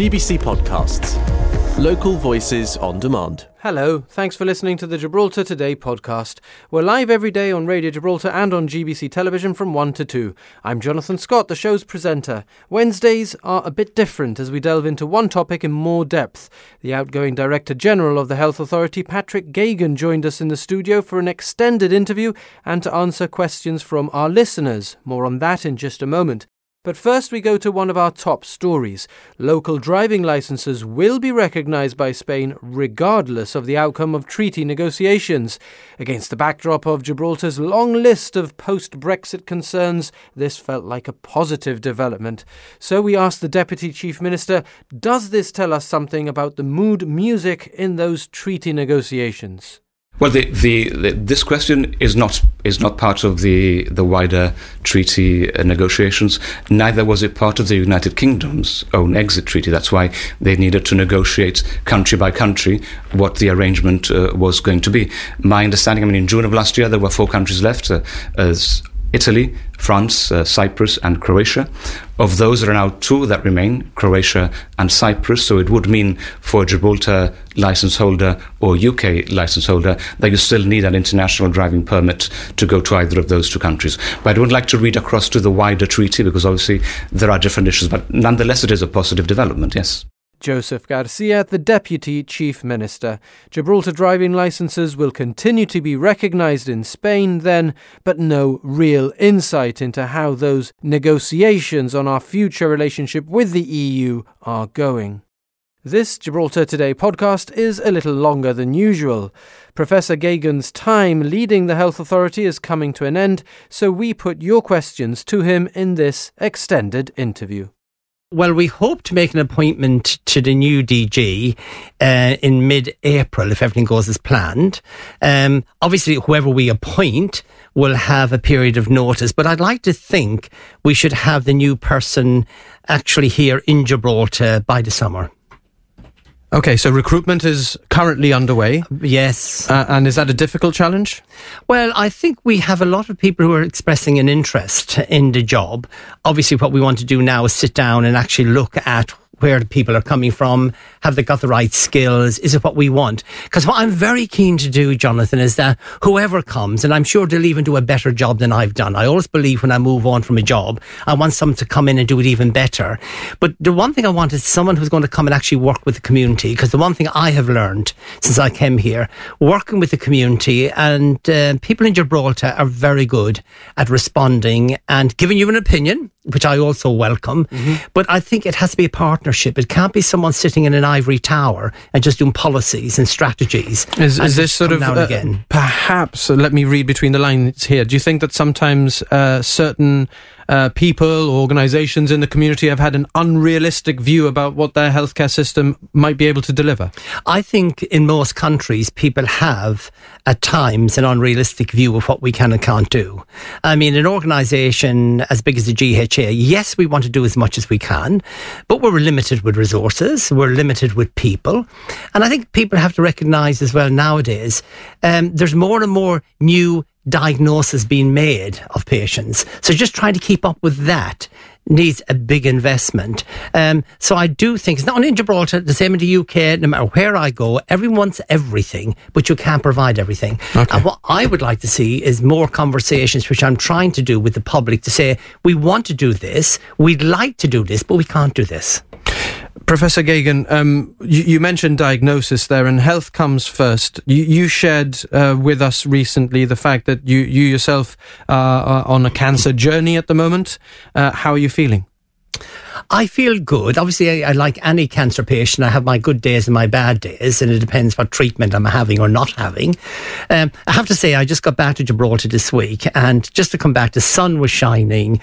GBC Podcasts. Local voices on demand. Hello, thanks for listening to the Gibraltar Today podcast. We're live every day on Radio Gibraltar and on GBC Television from 1 to 2. I'm Jonathan Scott, the show's presenter. Wednesdays are a bit different as we delve into one topic in more depth. The outgoing Director General of the Health Authority, Patrick Geoghegan, joined us in the studio for an extended interview and to answer questions from our listeners. More on that in just a moment. But first, we go to one of our top stories. Local driving licenses will be recognised by Spain regardless of the outcome of treaty negotiations. Against the backdrop of Gibraltar's long list of post Brexit concerns, this felt like a positive development. So we asked the Deputy Chief Minister Does this tell us something about the mood music in those treaty negotiations? Well, the, the, the, this question is not is not part of the the wider treaty uh, negotiations. Neither was it part of the United Kingdom's own exit treaty. That's why they needed to negotiate country by country what the arrangement uh, was going to be. My understanding, I mean, in June of last year, there were four countries left uh, as Italy, France, uh, Cyprus, and Croatia. Of those, there are now two that remain Croatia and Cyprus. So it would mean for a Gibraltar license holder or UK license holder that you still need an international driving permit to go to either of those two countries. But I would like to read across to the wider treaty because obviously there are different issues. But nonetheless, it is a positive development, yes. Joseph Garcia, the Deputy Chief Minister. Gibraltar driving licenses will continue to be recognised in Spain then, but no real insight into how those negotiations on our future relationship with the EU are going. This Gibraltar Today podcast is a little longer than usual. Professor Geoghegan's time leading the Health Authority is coming to an end, so we put your questions to him in this extended interview. Well, we hope to make an appointment to the new DG uh, in mid April if everything goes as planned. Um, obviously, whoever we appoint will have a period of notice, but I'd like to think we should have the new person actually here in Gibraltar by the summer. Okay, so recruitment is currently underway. Yes. Uh, and is that a difficult challenge? Well, I think we have a lot of people who are expressing an interest in the job. Obviously, what we want to do now is sit down and actually look at where the people are coming from. Have they got the right skills? Is it what we want? Because what I'm very keen to do, Jonathan, is that whoever comes, and I'm sure they'll even do a better job than I've done. I always believe when I move on from a job, I want someone to come in and do it even better. But the one thing I want is someone who's going to come and actually work with the community. Because the one thing I have learned since I came here, working with the community and uh, people in Gibraltar are very good at responding and giving you an opinion, which I also welcome. Mm-hmm. But I think it has to be a partnership. It can't be someone sitting in an ivory tower and just doing policies and strategies. Is, is this sort of uh, again? perhaps? Uh, let me read between the lines here. Do you think that sometimes uh, certain uh, people, organisations in the community have had an unrealistic view about what their healthcare system might be able to deliver? I think in most countries, people have at times an unrealistic view of what we can and can't do. I mean, an organisation as big as the GHA, yes, we want to do as much as we can, but we're limited with resources, we're limited with people. And I think people have to recognise as well nowadays um, there's more and more new diagnosis being made of patients. So just trying to keep up with that needs a big investment. Um, so I do think it's not only in Gibraltar, the same in the UK, no matter where I go, everyone wants everything, but you can't provide everything. Okay. And what I would like to see is more conversations, which I'm trying to do with the public to say, we want to do this, we'd like to do this, but we can't do this. Professor Geoghegan, um, you, you, mentioned diagnosis there, and health comes first. You, you shared uh, with us recently the fact that you, you yourself uh, are on a cancer journey at the moment. Uh, how are you feeling? I feel good. Obviously, I, I, like any cancer patient. I have my good days and my bad days, and it depends what treatment I'm having or not having. Um, I have to say, I just got back to Gibraltar this week, and just to come back, the sun was shining.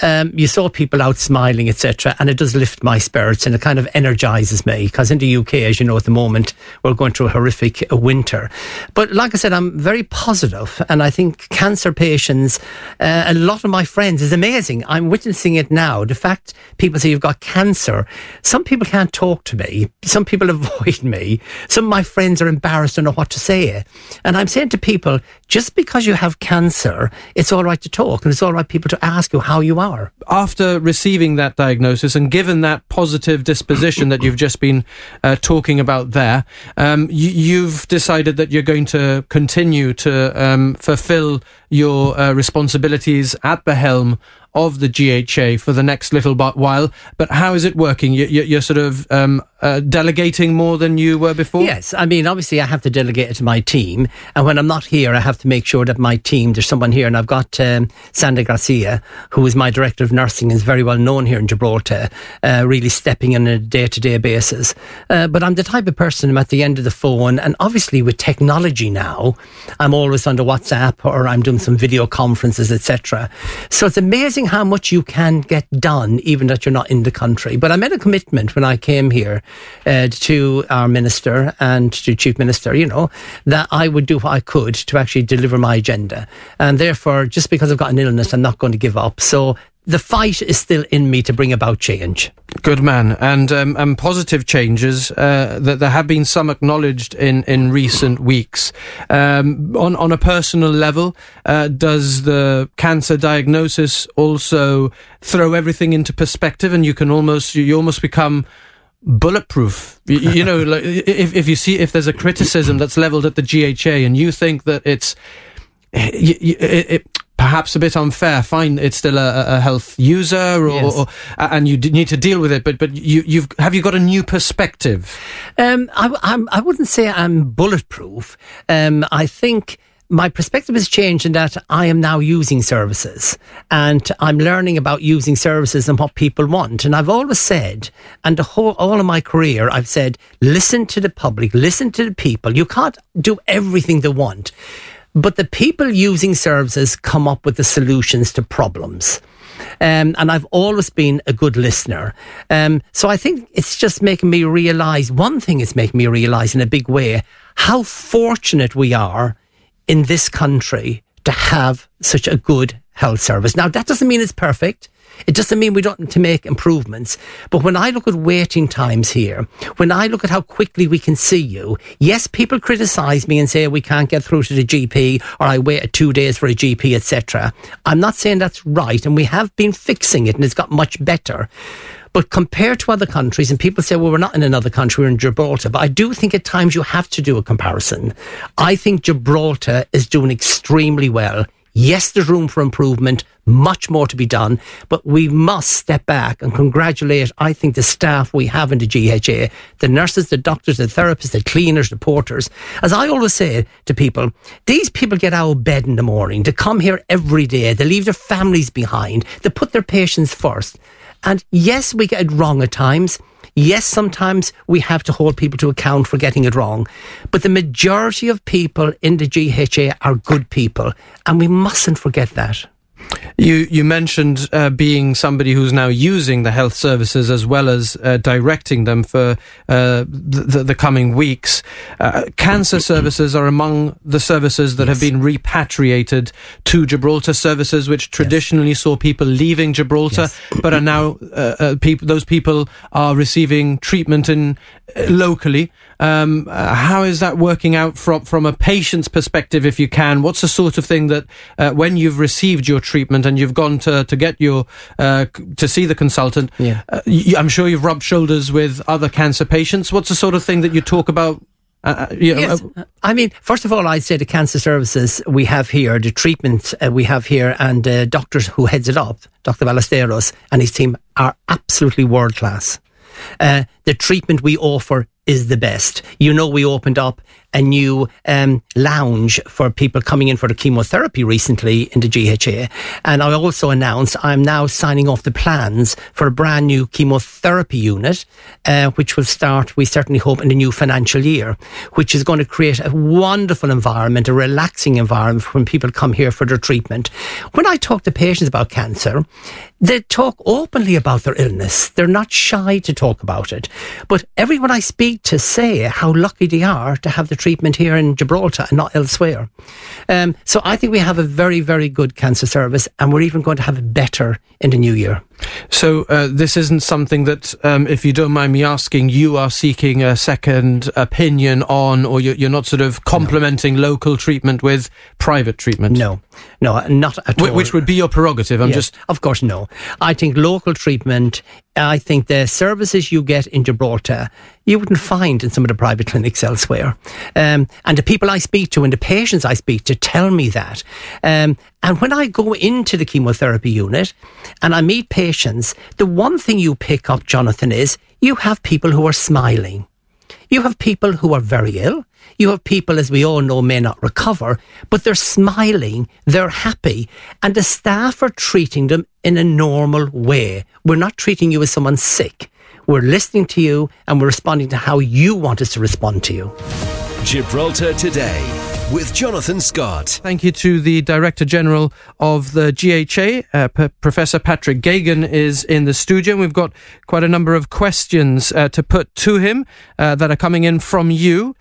Um, you saw people out smiling, etc., and it does lift my spirits and it kind of energizes me because in the UK, as you know, at the moment we're going through a horrific winter. But like I said, I'm very positive, and I think cancer patients, uh, a lot of my friends, is amazing. I'm witnessing it now. The fact people say obviously you've got cancer. Some people can't talk to me. Some people avoid me. Some of my friends are embarrassed and know what to say. And I'm saying to people, just because you have cancer, it's all right to talk and it's all right people to ask you how you are. After receiving that diagnosis and given that positive disposition that you've just been uh, talking about there, um, you, have decided that you're going to continue to um, fulfill your uh, responsibilities at the helm of the GHA for the next little while. But how is it working? You, are sort of um, uh, delegating more than you were before? Yes. I mean, obviously, I have to delegate it to my team. And when I'm not here, I have to make sure that my team, there's someone here. And I've got um, Sandra Garcia, who is my director of nursing, is very well known here in Gibraltar, uh, really stepping in on a day to day basis. Uh, but I'm the type of person I'm at the end of the phone. And obviously, with technology now, I'm always the WhatsApp or I'm doing some video conferences, etc. So it's amazing how much you can get done, even that you're not in the country. But I made a commitment when I came here uh, to our minister and to chief minister, you know, that I would do what I could to actually deliver my agenda. And therefore, just because I've got an illness, I'm not going to give up. So the fight is still in me to bring about change. Good man, and um, and positive changes uh, that there have been some acknowledged in, in recent weeks. Um, on on a personal level, uh, does the cancer diagnosis also throw everything into perspective, and you can almost you almost become bulletproof. you, you know, like if if you see if there's a criticism that's leveled at the GHA, and you think that it's it, it, perhaps a bit unfair. Fine, it's still a, a health user, or, yes. or, and you need to deal with it. But but you you've have you got a new perspective? Um, I I'm, I would not say I'm bulletproof. Um, I think my perspective has changed in that I am now using services and I'm learning about using services and what people want. And I've always said, and the whole, all of my career, I've said, listen to the public, listen to the people. You can't do everything they want. But the people using services come up with the solutions to problems. Um, and I've always been a good listener. Um, so I think it's just making me realize one thing is making me realize in a big way how fortunate we are in this country to have such a good health service. Now, that doesn't mean it's perfect. It doesn't mean we don't need to make improvements. But when I look at waiting times here, when I look at how quickly we can see you, yes, people criticise me and say we can't get through to the GP or I wait two days for a GP, etc. I'm not saying that's right, and we have been fixing it and it's got much better. But compared to other countries, and people say, well, we're not in another country, we're in Gibraltar. But I do think at times you have to do a comparison. I think Gibraltar is doing extremely well Yes, there's room for improvement, much more to be done, but we must step back and congratulate, I think, the staff we have in the GHA, the nurses, the doctors, the therapists, the cleaners, the porters. As I always say to people, these people get out of bed in the morning to come here every day. They leave their families behind. They put their patients first. And yes, we get it wrong at times. Yes, sometimes we have to hold people to account for getting it wrong, but the majority of people in the GHA are good people, and we mustn't forget that. You you mentioned uh, being somebody who's now using the health services as well as uh, directing them for uh, the, the, coming weeks. Uh, cancer services are among the services that yes. have been repatriated to Gibraltar. Services which traditionally yes. saw people leaving Gibraltar, yes. but are now uh, uh, people. Those people are receiving treatment in locally. Um, how is that working out from from a patient's perspective, if you can? What's the sort of thing that uh, when you've received your treatment and you've gone to to get your uh, to see the consultant? Yeah. Uh, you, I'm sure you've rubbed shoulders with other cancer patients. What's the sort of thing that you talk about uh, uh you know, yes. Uh, I mean, first of all, I'd say the cancer services we have here, the treatment uh, we have here, and uh, doctors who heads it up, Dr. Ballesteros and his team, are absolutely world class. Uh, the treatment we offer is the best. You know, we opened up a new um, lounge for people coming in for the chemotherapy recently in the GHA. And I also announced I'm now signing off the plans for a brand new chemotherapy unit, uh, which will start, we certainly hope, in the new financial year, which is going to create a wonderful environment, a relaxing environment when people come here for their treatment. When I talk to patients about cancer, they talk openly about their illness. They're not shy to talk about it. But everyone I speak to say how lucky they are to have the treatment here in Gibraltar and not elsewhere. Um, so I think we have a very, very good cancer service, and we're even going to have it better in the new year. So uh, this isn't something that, um, if you don't mind me asking, you are seeking a second opinion on, or you're, you're not sort of complementing no. local treatment with private treatment. No, no, not at all. Which would be your prerogative. I'm yes, just, of course, no. I think local treatment. I think the services you get in Gibraltar you wouldn't find in some of the private clinics elsewhere. Um, and the people I speak to and the patients I speak to tell me that. Um, and when I go into the chemotherapy unit and I meet patients, the one thing you pick up, Jonathan, is you have people who are smiling. You have people who are very ill. You have people, as we all know, may not recover, but they're smiling, they're happy, and the staff are treating them in a normal way. We're not treating you as someone sick. We're listening to you and we're responding to how you want us to respond to you. Gibraltar Today with Jonathan Scott. Thank you to the Director General of the GHA. Uh, P- Professor Patrick Geoghegan, is in the studio. We've got quite a number of questions uh, to put to him uh, that are coming in from you.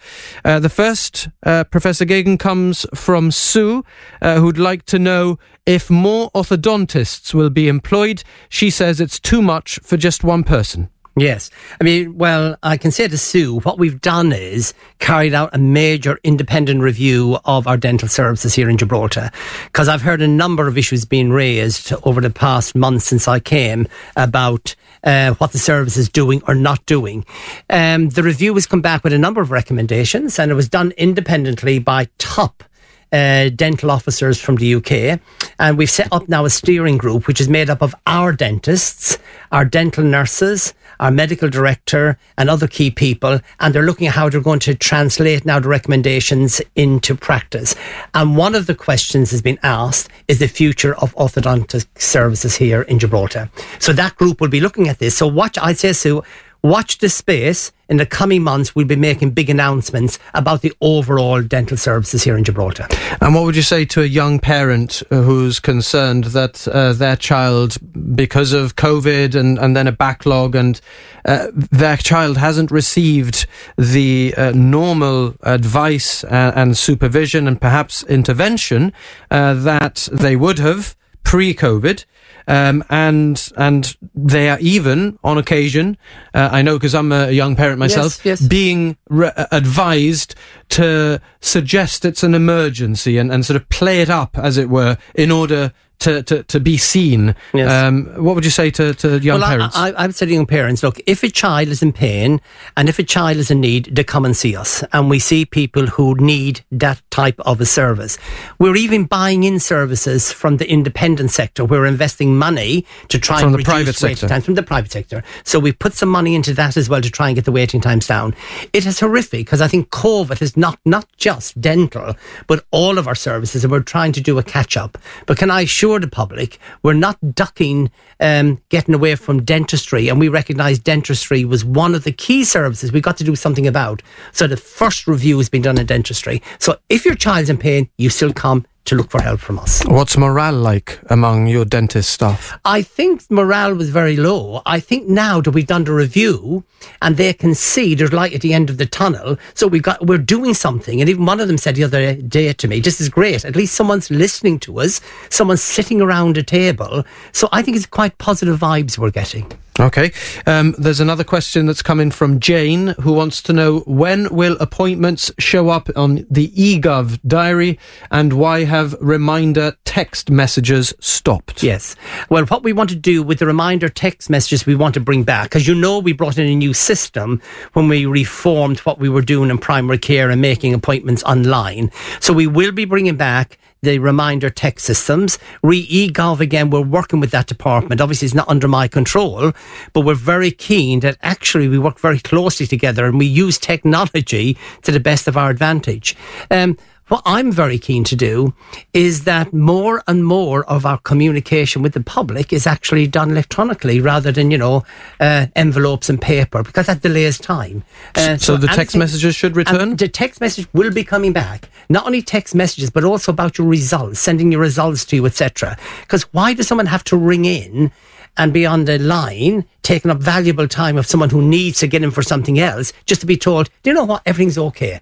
Uh, the first, uh, Professor Geoghegan, comes from Sue, uh, who'd like to know if more orthodontists will be employed. She says it's too much for just one person. Yes. I mean, well, I can say to Sue, what we've done is carried out a major independent review of our dental services here in Gibraltar. Because I've heard a number of issues being raised over the past month since I came about uh, what the service is doing or not doing. Um, the review has come back with a number of recommendations and it was done independently by top uh, dental officers from the UK. And we've set up now a steering group, which is made up of our dentists, our dental nurses, our medical director, and other key people. And they're looking at how they're going to translate now the recommendations into practice. And one of the questions has been asked is the future of orthodontic services here in Gibraltar. So that group will be looking at this. So watch, I'd say, Sue, watch the space in the coming months, we'll be making big announcements about the overall dental services here in Gibraltar. And what would you say to a young parent who's concerned that uh, their child, because of COVID and, and then a backlog, and uh, their child hasn't received the uh, normal advice and, and, supervision and perhaps intervention uh, that they would have pre-COVID? Um, and and they are even on occasion, uh, I know because I'm a young parent myself, yes, yes. being re- advised to suggest it's an emergency and, and sort of play it up, as it were, in order to, to, to be seen. Yes. Um, what would you say to, to young well, parents? I, I, I, would say to young parents, look, if a child is in pain and if a child is in need, they come and see us. And we see people who need that type of a service. We're even buying in services from the independent sector. We're investing money to try from and the reduce private waiting sector. times from the private sector. So we put some money into that as well to try and get the waiting times down. It is horrific because I think COVID is not, not just dental, but all of our services and we're trying to do a catch up. But can I assure the public we're not ducking um, getting away from dentistry, and we recognise dentistry was one of the key services we got to do something about. So the first review has been done in dentistry. So if your child's in pain, you still come to look for help from us. What's morale like among your dentist staff? I think morale was very low. I think now that we've done the review and they can see there's light at the end of the tunnel, so we've got we're doing something. And even one of them said the other day to me, "This is great. At least someone's listening to us. Someone's sitting around a table." So I think it's quite positive vibes we're getting. Okay. Um, there's another question that's coming from Jane who wants to know when will appointments show up on the eGov diary and why have reminder text messages stopped? Yes. Well, what we want to do with the reminder text messages, we want to bring back, because you know we brought in a new system when we reformed what we were doing in primary care and making appointments online. So we will be bringing back the reminder text systems. Re eGov again, we're working with that department. Obviously, it's not under my control, but we're very keen that actually we work very closely together and we use technology to the best of our advantage. Um, what I'm very keen to do is that more and more of our communication with the public is actually done electronically rather than, you know, uh, envelopes and paper because that delays time. Uh, so, so, the text messages should return? The text message will be coming back. Not only text messages, but also about your results, sending your results to you, etc. Because why does someone have to ring in and be on the line, taking up valuable time of someone who needs to get in for something else, just to be told, do you know what, everything's okay?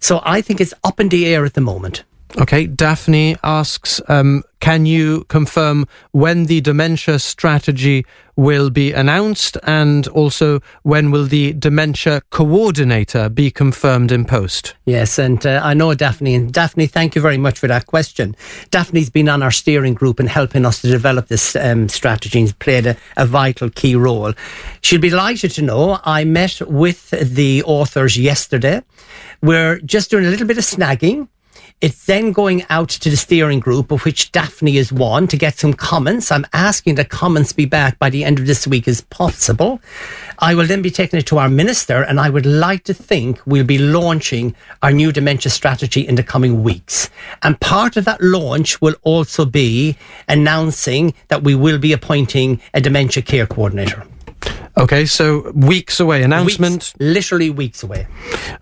So I think it's up in the air at the moment. Okay, Daphne asks, um, can you confirm when the dementia strategy will be announced and also when will the dementia coordinator be confirmed in post? Yes, and uh, I know Daphne. And Daphne, thank you very much for that question. Daphne's been on our steering group and helping us to develop this um, strategy and played a, a vital key role. She'll be delighted to know I met with the authors yesterday. We're just doing a little bit of snagging it's then going out to the steering group, of which Daphne is one, to get some comments. I'm asking the comments be back by the end of this week as possible. I will then be taking it to our minister, and I would like to think we'll be launching our new dementia strategy in the coming weeks. And part of that launch will also be announcing that we will be appointing a dementia care coordinator. Okay, so weeks away. Announcement. Weeks, literally weeks away.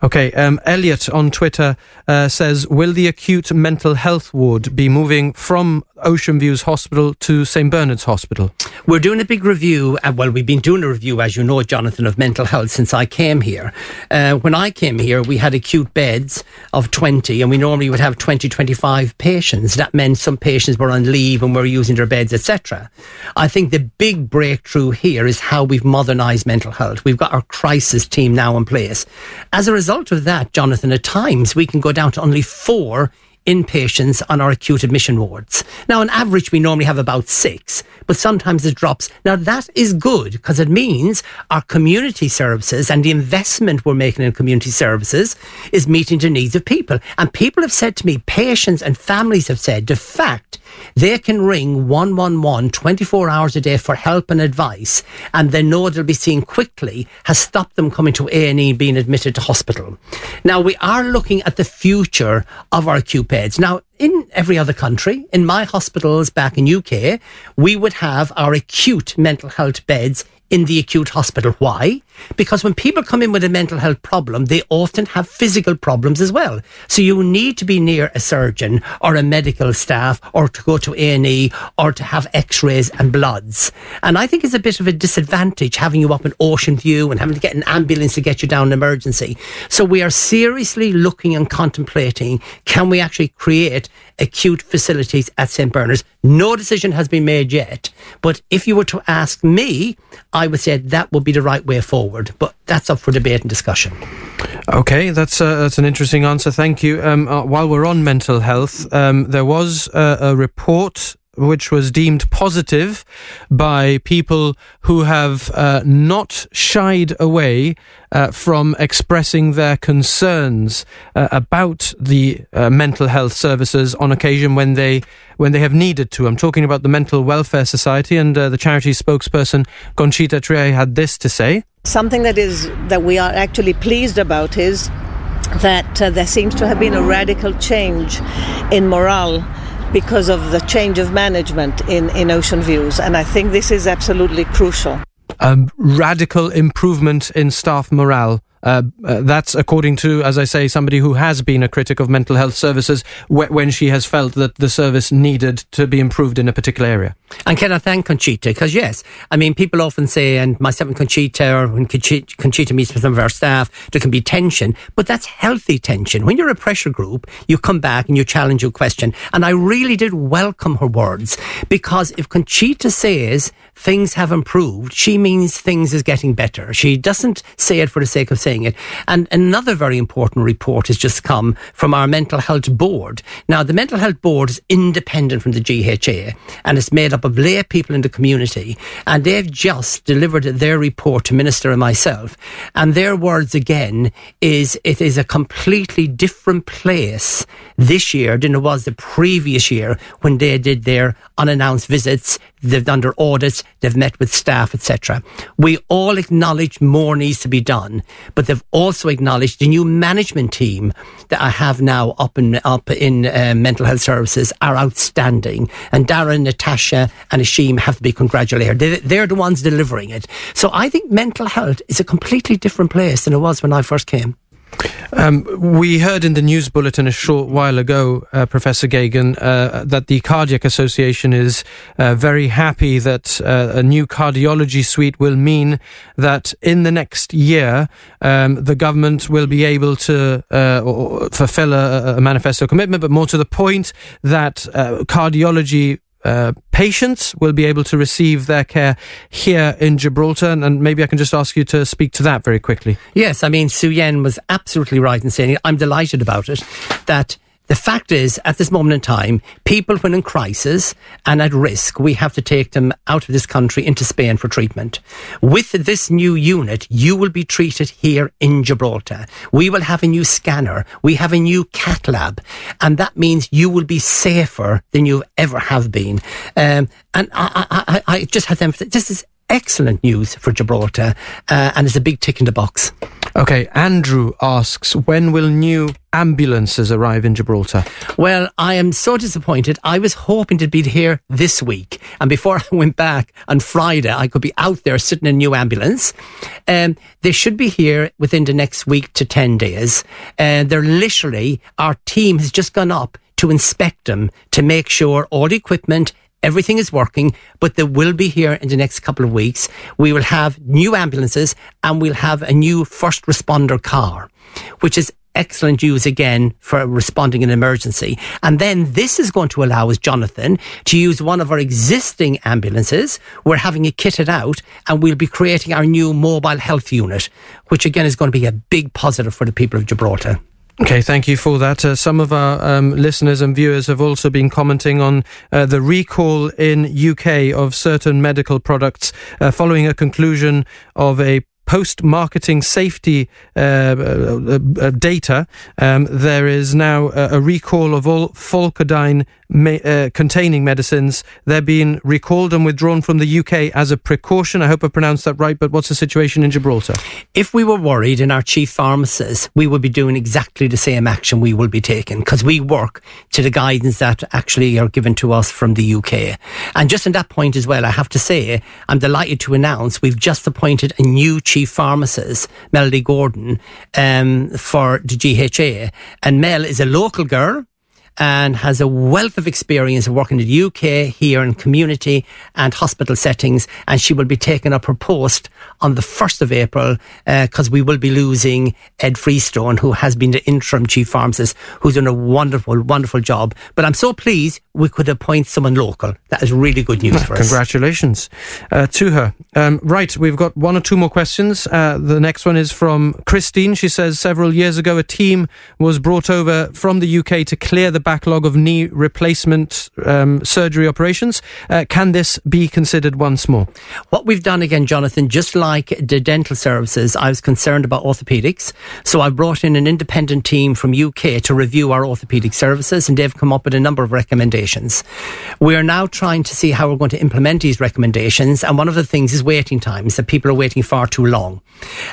Okay, um, Elliot on Twitter uh, says Will the acute mental health ward be moving from Ocean Views Hospital to St Bernard's Hospital? We're doing a big review. Uh, well, we've been doing a review, as you know, Jonathan, of mental health since I came here. Uh, when I came here, we had acute beds of 20, and we normally would have 20, 25 patients. That meant some patients were on leave and were using their beds, etc. I think the big breakthrough here is how we've modernised mental health. We've got our crisis team now in place. As a result of that, Jonathan, at times we can go down to only four inpatients on our acute admission wards. Now, on average, we normally have about six, but sometimes it drops. Now, that is good because it means our community services and the investment we're making in community services is meeting the needs of people. And people have said to me, patients and families have said, the fact they can ring 111 24 hours a day for help and advice and they know they'll be seen quickly has stopped them coming to A&E being admitted to hospital. Now we are looking at the future of our acute beds. Now in every other country, in my hospitals back in UK, we would have our acute mental health beds in the acute hospital. Why? Because when people come in with a mental health problem, they often have physical problems as well. So you need to be near a surgeon or a medical staff or to go to A&E or to have x-rays and bloods. And I think it's a bit of a disadvantage having you up in Ocean View and having to get an ambulance to get you down an emergency. So we are seriously looking and contemplating, can we actually create acute facilities at St. Bernard's? No decision has been made yet. But if you were to ask me, I would say that would be the right way forward. But that's up for debate and discussion. Okay, that's uh, that's an interesting answer. Thank you. Um, uh, while we're on mental health, um, there was uh, a report which was deemed positive by people who have uh, not shied away uh, from expressing their concerns uh, about the uh, mental health services on occasion when they when they have needed to. I'm talking about the Mental Welfare Society, and uh, the charity spokesperson Conchita Triay had this to say. Something that is that we are actually pleased about is that uh, there seems to have been a radical change in morale because of the change of management in, in Ocean Views. And I think this is absolutely crucial. A radical improvement in staff morale. Uh, uh, that's according to, as I say, somebody who has been a critic of mental health services wh- when she has felt that the service needed to be improved in a particular area. And can I thank Conchita? Because, yes, I mean, people often say, and myself and Conchita, or when Conchita, Conchita meets with some of our staff, there can be tension, but that's healthy tension. When you're a pressure group, you come back and you challenge your question. And I really did welcome her words because if Conchita says things have improved, she means things is getting better. She doesn't say it for the sake of saying it. And another very important report has just come from our mental health board. Now, the mental health board is independent from the GHA and it's made up of lay people in the community. And they've just delivered their report to Minister and myself. And their words again is it is a completely different place this year than it was the previous year when they did their unannounced visits. They've done their audits, they've met with staff, etc. We all acknowledge more needs to be done, but they've also acknowledged the new management team that I have now up in up in uh, mental health services are outstanding. And Darren, Natasha, and Ashim have to be congratulated. They, they're the ones delivering it. So I think mental health is a completely different place than it was when I first came. Um, we heard in the news bulletin a short while ago, uh, Professor Geoghegan, uh, that the Cardiac Association is uh, very happy that uh, a new cardiology suite will mean that in the next year um, the government will be able to uh, fulfill a, a, manifesto commitment, but more to the point that uh, cardiology uh, patients will be able to receive their care here in Gibraltar. And, and, maybe I can just ask you to speak to that very quickly. Yes, I mean, Sue Yen was absolutely right in saying I'm delighted about it that the fact is, at this moment in time, people when in crisis and at risk, we have to take them out of this country into Spain for treatment. With this new unit, you will be treated here in Gibraltar. We will have a new scanner. We have a new cath lab. And that means you will be safer than you ever have been. Um, and I, I, I, just have them. This is excellent news for Gibraltar, uh, and it's a big tick in the box. Okay, Andrew asks, when will new ambulances arrive in Gibraltar? Well, I am so disappointed. I was hoping to be here this week, and before I went back on Friday, I could be out there sitting in a new ambulance. Um, they should be here within the next week to 10 days. And uh, they're literally, our team has just gone up to inspect them to make sure all the equipment Everything is working, but they will be here in the next couple of weeks. We will have new ambulances and we'll have a new first responder car, which is excellent news again for responding in an emergency. And then this is going to allow us, Jonathan, to use one of our existing ambulances. We're having it kitted out and we'll be creating our new mobile health unit, which again is going to be a big positive for the people of Gibraltar. Okay, thank you for that. Uh, some of our um, listeners and viewers have also been commenting on uh, the recall in UK of certain medical products uh, following a conclusion of a post-marketing safety uh, uh, uh, data, um, there is now a, a, recall of all pholcodine me- containing medicines. They're being recalled and withdrawn from the UK as a precaution. I hope I pronounced that right, but what's the situation in Gibraltar? If we were worried in our chief pharmacists, we would be doing exactly the same action we will be taking because we work to the guidance that actually are given to us from the UK. And just in that point as well, I have to say, I'm delighted to announce we've just appointed a new chief pharmacist, Melody Gordon, um, for the GHA. And Mel is a local girl and has a wealth of experience of working in the UK here in community and hospital settings. And she will be taking up her post on the 1st of April because uh, we will be losing Ed Freestone, who has been the interim chief pharmacist, who's done a wonderful, wonderful job. But I'm so pleased we could appoint someone local. That is really good news for us. Congratulations uh, to her. Um, right, we've got one or two more questions. Uh, the next one is from Christine. She says several years ago, a team was brought over from the UK to clear the backlog of knee replacement um, surgery operations. Uh, can this be considered once more? What we've done again, Jonathan, just like the dental services, I was concerned about orthopedics. So I brought in an independent team from UK to review our orthopedic services and they've come up with a number of recommendations. We are now trying to see how we're going to implement these recommendations. And one of the things is waiting times that people are waiting far too long.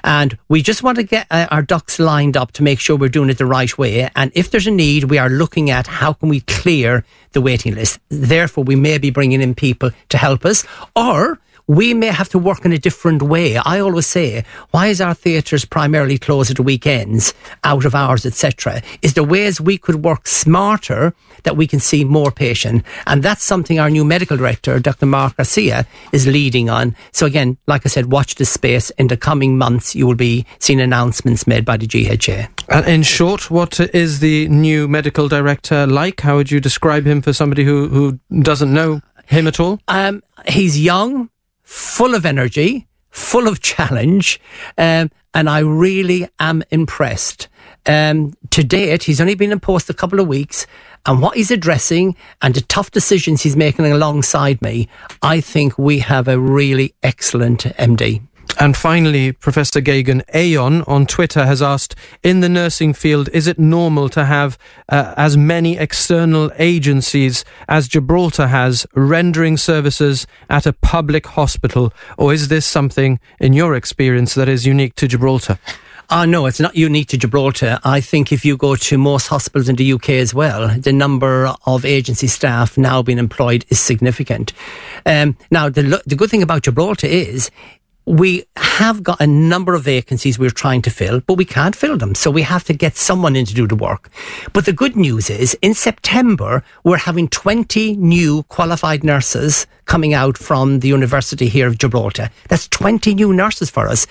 And we just want to get uh, our ducks lined up to make sure we're doing it the right way. And if there's a need, we are looking at how can we clear the waiting list. Therefore, we may be bringing in people to help us or we may have to work in a different way. I always say, why is our theatres primarily closed at weekends, out of hours, etc.? Is there ways we could work smarter that we can see more patient? And that's something our new medical director, Dr. Mark Garcia, is leading on. So again, like I said, watch this space. In the coming months, you will be seeing announcements made by the GHA. And in short, what is the new medical director like? How would you describe him for somebody who, who doesn't know him at all? Um, he's young full of energy, full of challenge, um, and I really am impressed. Um, to date, he's only been in post a couple of weeks, and what he's addressing and the tough decisions he's making alongside me, I think we have a really excellent MD. And finally, Professor Geoghegan Aeon on Twitter has asked In the nursing field, is it normal to have uh, as many external agencies as Gibraltar has rendering services at a public hospital? Or is this something, in your experience, that is unique to Gibraltar? Uh, no, it's not unique to Gibraltar. I think if you go to most hospitals in the UK as well, the number of agency staff now being employed is significant. Um, now, the, the good thing about Gibraltar is we have got a number of vacancies we're trying to fill, but we can't fill them. So we have to get someone in to do the work. But the good news is in September, we're having 20 new qualified nurses coming out from the University here of Gibraltar. That's 20 new nurses for us.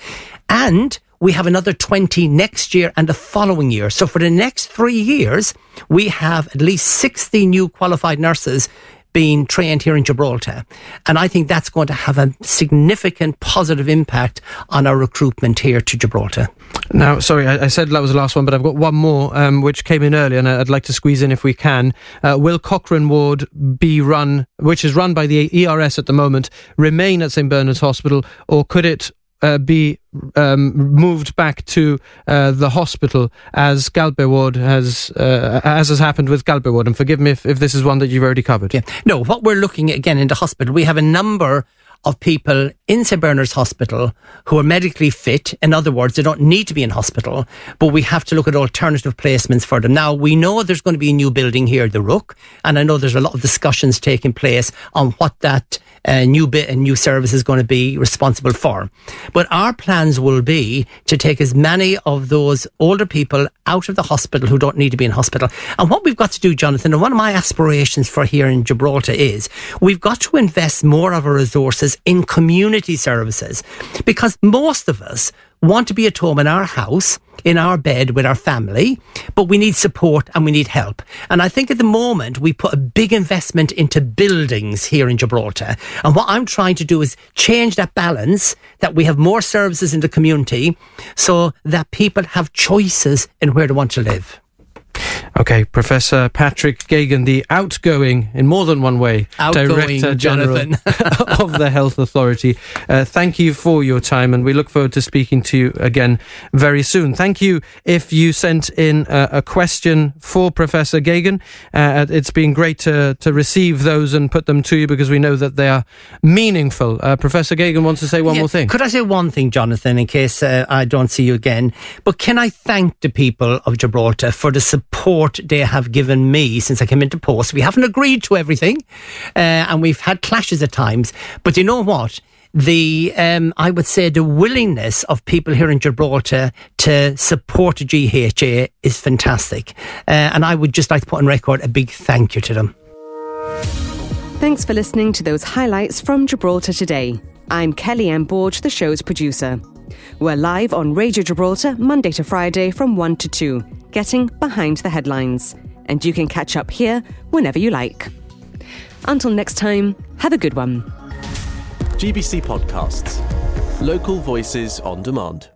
And we have another 20 next year and the following year. So for the next three years, we have at least 60 new qualified nurses being trained here in Gibraltar. And I think that's going to have a significant positive impact on our recruitment here to Gibraltar. Now, sorry, I, I said that was the last one, but I've got one more um, which came in early and I'd like to squeeze in if we can. Uh, will Cochrane Ward be run, which is run by the ERS at the moment, remain at St Bernard's Hospital, or could it uh, be um, moved back to uh, the hospital as Galbay Ward has uh, as has happened with Galbay Ward. And forgive me if, if this is one that you've already covered. Yeah. No, what we're looking at again in the hospital, we have a number of people in St Bernard's Hospital who are medically fit. In other words, they don't need to be in hospital, but we have to look at alternative placements for them. Now, we know there's going to be a new building here, the Rook, and I know there's a lot of discussions taking place on what that uh, new bit and new service is going to be responsible for. But our plans will be to take as many of those older people out of the hospital who don't need to be in hospital. And what we've got to do, Jonathan, and one of my aspirations for here in Gibraltar is we've got to invest more of our resources in community services because most of us want to be at home in our house, in our bed with our family, but we need support and we need help. And I think at the moment we put a big investment into buildings here in Gibraltar. And what I'm trying to do is change that balance that we have more services in the community so that people have choices in where they want to live. Okay, Professor Patrick Geoghegan, the outgoing, in more than one way, outgoing Director General of the Health Authority. Uh, thank you for your time, and we look forward to speaking to you again very soon. Thank you if you sent in uh, a question for Professor Geoghegan. Uh, it's been great to, to receive those and put them to you because we know that they are meaningful. Uh, Professor Geoghegan wants to say one yeah, more thing. Could I say one thing, Jonathan, in case uh, I don't see you again? But can I thank the people of Gibraltar for the support they have given me since I came into post. We haven't agreed to everything, uh, and we've had clashes at times. But you know what? the um, I would say the willingness of people here in Gibraltar to support GHA is fantastic, uh, and I would just like to put on record a big thank you to them. Thanks for listening to those highlights from Gibraltar today. I'm Kelly Ann Borge, the show's producer. We're live on Radio Gibraltar Monday to Friday from 1 to 2, getting behind the headlines. And you can catch up here whenever you like. Until next time, have a good one. GBC Podcasts. Local voices on demand.